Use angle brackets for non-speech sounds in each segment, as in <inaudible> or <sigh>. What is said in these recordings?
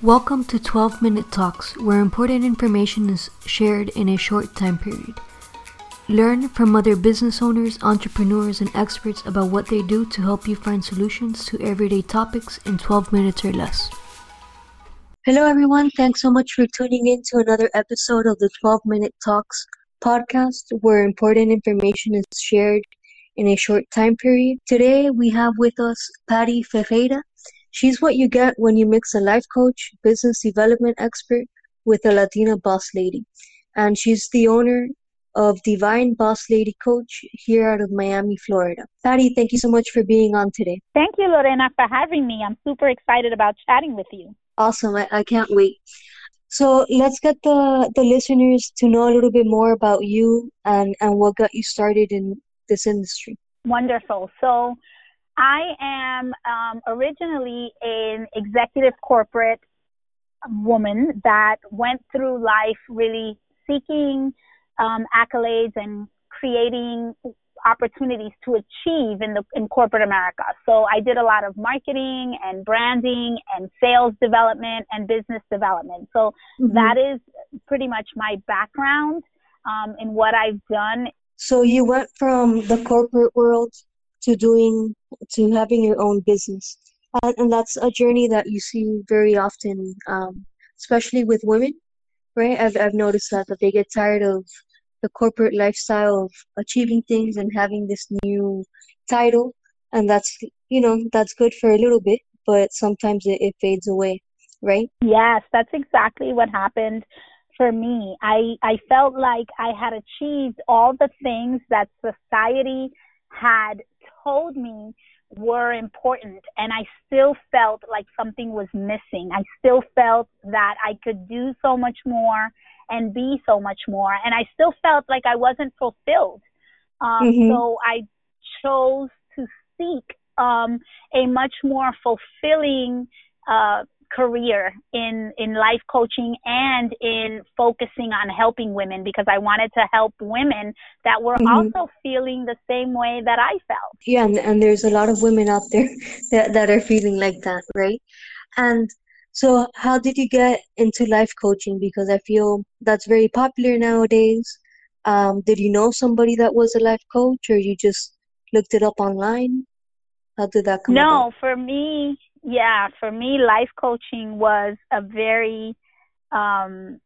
Welcome to 12 Minute Talks, where important information is shared in a short time period. Learn from other business owners, entrepreneurs, and experts about what they do to help you find solutions to everyday topics in 12 minutes or less. Hello, everyone. Thanks so much for tuning in to another episode of the 12 Minute Talks podcast, where important information is shared in a short time period. Today, we have with us Patty Ferreira. She's what you get when you mix a life coach, business development expert with a Latina boss lady. And she's the owner of Divine Boss Lady Coach here out of Miami, Florida. Patty, thank you so much for being on today. Thank you, Lorena, for having me. I'm super excited about chatting with you. Awesome. I, I can't wait. So let's get the, the listeners to know a little bit more about you and, and what got you started in this industry. Wonderful. So I am um, originally an executive corporate woman that went through life really seeking um, accolades and creating opportunities to achieve in the in corporate America. So I did a lot of marketing and branding and sales development and business development. So mm-hmm. that is pretty much my background um, in what I've done. So you went from the corporate world to doing to having your own business. And, and that's a journey that you see very often um, especially with women right? I've, I've noticed that that they get tired of the corporate lifestyle of achieving things and having this new title. And that's you know that's good for a little bit but sometimes it, it fades away right? Yes that's exactly what happened for me. I i felt like i had achieved all the things that society had told me were important and I still felt like something was missing. I still felt that I could do so much more and be so much more and I still felt like I wasn't fulfilled. Um, mm-hmm. so I chose to seek um, a much more fulfilling uh, career in in life coaching and in focusing on helping women because I wanted to help women that were mm-hmm. also feeling the same way that I felt. Yeah, and, and there's a lot of women out there <laughs> that, that are feeling like that, right? And so how did you get into life coaching? Because I feel that's very popular nowadays. Um, did you know somebody that was a life coach or you just looked it up online? How did that come No, about? for me, yeah, for me, life coaching was a very um,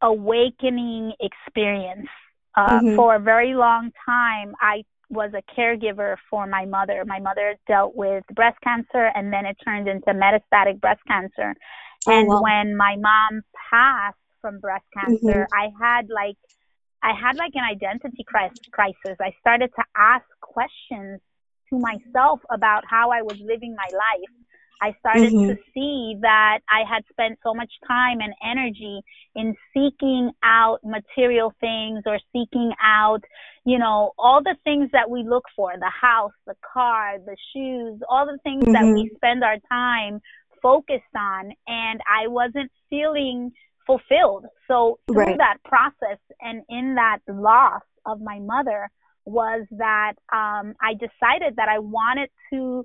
awakening experience. Uh, mm-hmm. For a very long time, I was a caregiver for my mother. My mother dealt with breast cancer, and then it turned into metastatic breast cancer. Oh, and wow. when my mom passed from breast cancer, mm-hmm. I had like I had like an identity crisis. I started to ask questions to myself about how I was living my life. I started mm-hmm. to see that I had spent so much time and energy in seeking out material things or seeking out, you know, all the things that we look for the house, the car, the shoes, all the things mm-hmm. that we mm-hmm. spend our time focused on. And I wasn't feeling fulfilled. So through right. that process and in that loss of my mother was that um, I decided that I wanted to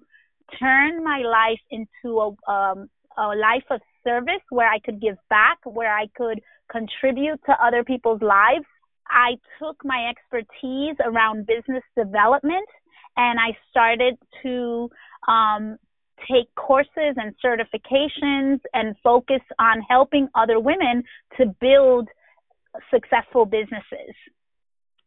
turn my life into a, um, a life of service where I could give back, where I could contribute to other people's lives. I took my expertise around business development and I started to um, take courses and certifications and focus on helping other women to build successful businesses.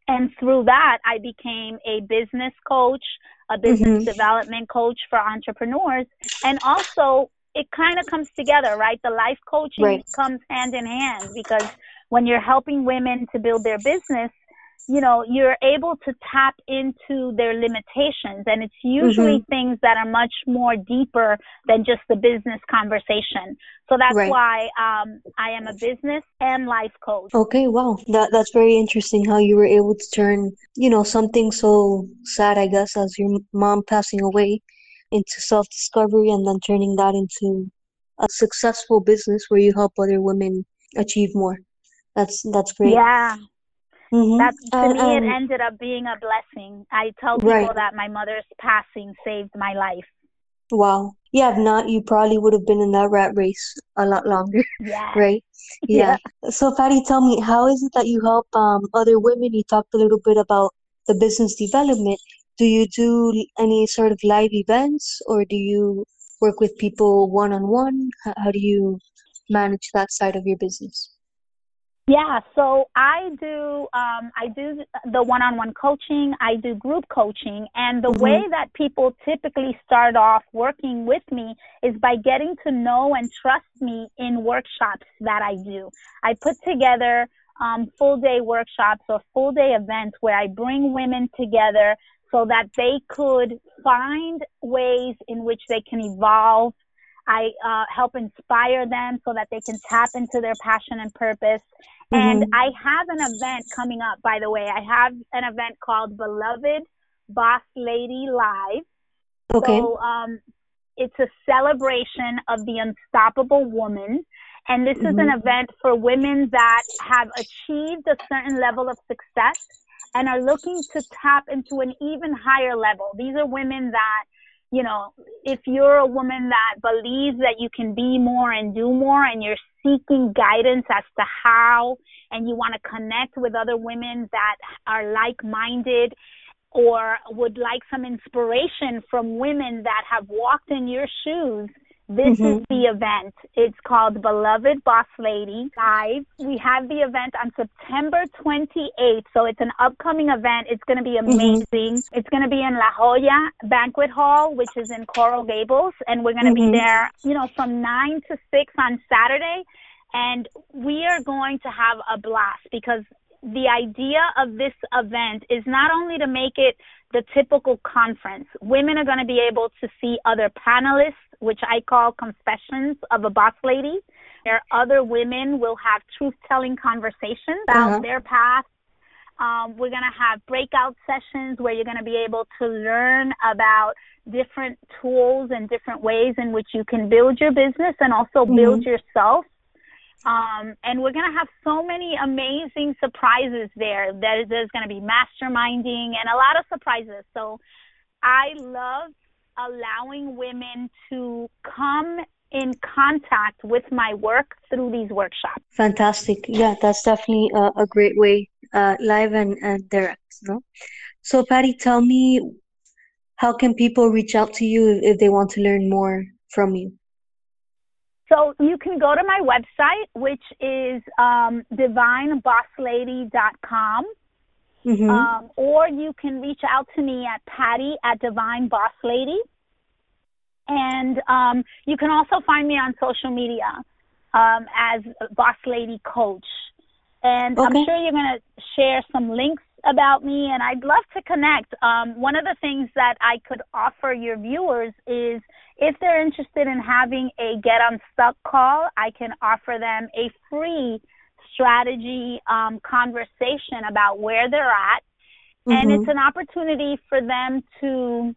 And through that, I became a business coach, a business mm-hmm. development coach for entrepreneurs. And also, it kind of comes together, right? The life coaching right. comes hand in hand because when you're helping women to build their business, you know, you're able to tap into their limitations. And it's usually mm-hmm. things that are much more deeper than just the business conversation. So that's right. why um, I am a business and life coach. Okay, wow. That, that's very interesting how you were able to turn, you know, something so sad, I guess, as your mom passing away into self discovery and then turning that into a successful business where you help other women achieve more. That's that's great. Yeah, Mm-hmm. That to me, um, it ended up being a blessing. I tell people right. that my mother's passing saved my life. Wow. yeah, if not, you probably would have been in that rat race a lot longer, yeah. right? <laughs> Yeah. yeah. So, Patty, tell me, how is it that you help um, other women? You talked a little bit about the business development. Do you do any sort of live events, or do you work with people one on one? How do you manage that side of your business? Yeah, so I do um, I do the one-on-one coaching. I do group coaching, and the mm-hmm. way that people typically start off working with me is by getting to know and trust me in workshops that I do. I put together um, full-day workshops or full-day events where I bring women together so that they could find ways in which they can evolve I uh, help inspire them so that they can tap into their passion and purpose. Mm-hmm. And I have an event coming up, by the way. I have an event called Beloved Boss Lady Live. Okay. So um, it's a celebration of the unstoppable woman. And this mm-hmm. is an mm-hmm. event for women that have achieved a certain level of success and are looking to tap into an even higher level. These are women that you know, if you're a woman that believes that you can be more and do more and you're seeking guidance as to how and you want to connect with other women that are like minded or would like some inspiration from women that have walked in your shoes, this mm-hmm. is the event. It's called Beloved Boss Lady Live. We have the event on September 28th, so it's an upcoming event. It's going to be mm-hmm. amazing. Mm-hmm. It's going to be in La Jolla Banquet Hall, which is in Coral Gables, and we're going to mm-hmm. be there, you know, from 9 to 6 on Saturday. And we are going to have a blast because the idea of this event is not only to make it the typical conference. Women are going to be able to see other panelists, which I call confessions of a boss lady. There other women will have truth telling conversations about uh-huh. their past. Um, we're going to have breakout sessions where you're going to be able to learn about different tools and different ways in which you can build your business and also build mm-hmm. yourself um, and we're going to have so many amazing surprises there. There, there's going to be masterminding and a lot of surprises. So I love allowing women to come in contact with my work through these workshops. Fantastic. Yeah, that's definitely a, a great way, uh, live and, and direct. No? So, Patty, tell me, how can people reach out to you if, if they want to learn more from you? So you can go to my website, which is um, divinebosslady.com. Mm-hmm. Um, or you can reach out to me at Patty at Divine Boss Lady. And um, you can also find me on social media um, as Boss Lady Coach. And okay. I'm sure you're going to share some links about me, and I'd love to connect. Um, one of the things that I could offer your viewers is if they're interested in having a Get Unstuck call, I can offer them a free strategy um, conversation about where they're at. Mm-hmm. And it's an opportunity for them to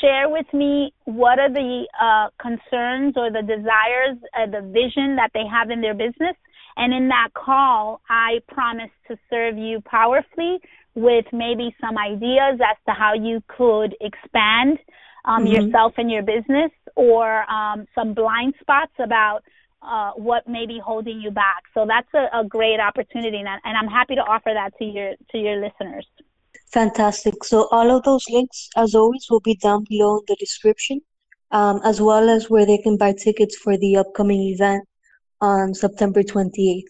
share with me what are the uh, concerns or the desires, uh, the vision that they have in their business. And in that call, I promise to serve you powerfully with maybe some ideas as to how you could expand um, mm-hmm. yourself and your business or um, some blind spots about uh, what may be holding you back. So that's a, a great opportunity, and, and I'm happy to offer that to your to your listeners. Fantastic. So all of those links, as always, will be down below in the description, um, as well as where they can buy tickets for the upcoming event on September 28th.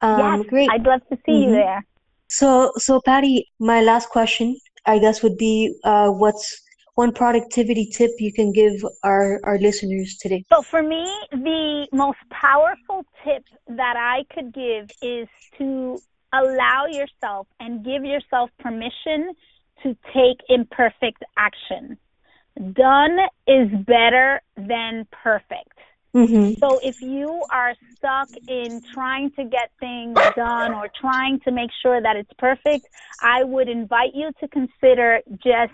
Um, yes, great. I'd love to see mm-hmm. you there. So, so Patty, my last question, I guess, would be, uh, what's one productivity tip you can give our, our listeners today? So, for me, the most powerful tip that I could give is to allow yourself and give yourself permission to take imperfect action. Done is better than perfect. Mm-hmm. So if you are stuck in trying to get things done or trying to make sure that it's perfect, I would invite you to consider just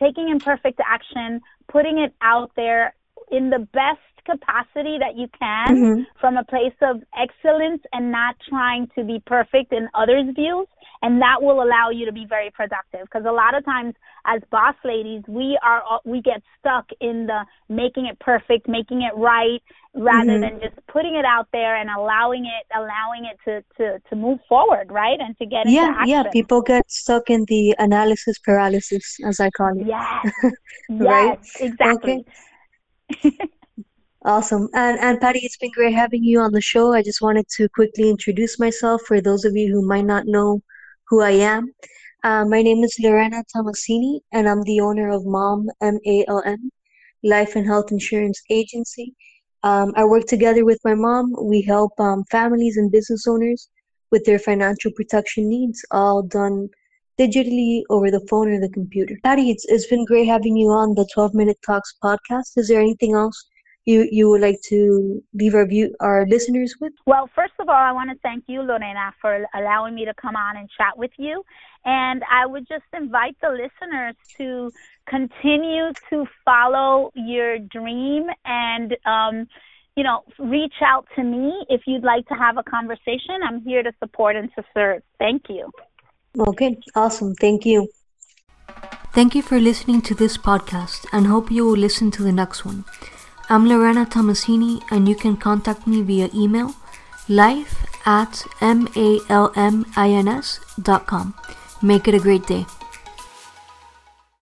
taking imperfect action, putting it out there in the best capacity that you can mm-hmm. from a place of excellence and not trying to be perfect in others' views and that will allow you to be very productive because a lot of times as boss ladies we are we get stuck in the making it perfect making it right rather mm-hmm. than just putting it out there and allowing it allowing it to to to move forward right and to get yeah yeah people get stuck in the analysis paralysis as i call it yes <laughs> right? yes exactly okay. Awesome. And and Patty, it's been great having you on the show. I just wanted to quickly introduce myself for those of you who might not know who I am. Uh, my name is Lorena Tomasini, and I'm the owner of Mom M A L M Life and Health Insurance Agency. Um, I work together with my mom. We help um, families and business owners with their financial protection needs, all done digitally over the phone or the computer. Patty, it's, it's been great having you on the 12 Minute Talks podcast. Is there anything else you you would like to leave our view our listeners with? Well, first of all, I want to thank you, Lorena, for allowing me to come on and chat with you. And I would just invite the listeners to continue to follow your dream and um, you know, reach out to me if you'd like to have a conversation. I'm here to support and to serve. Thank you. Okay, awesome. Thank you. Thank you for listening to this podcast and hope you will listen to the next one. I'm Lorena Tomasini, and you can contact me via email life at malmins.com. Make it a great day.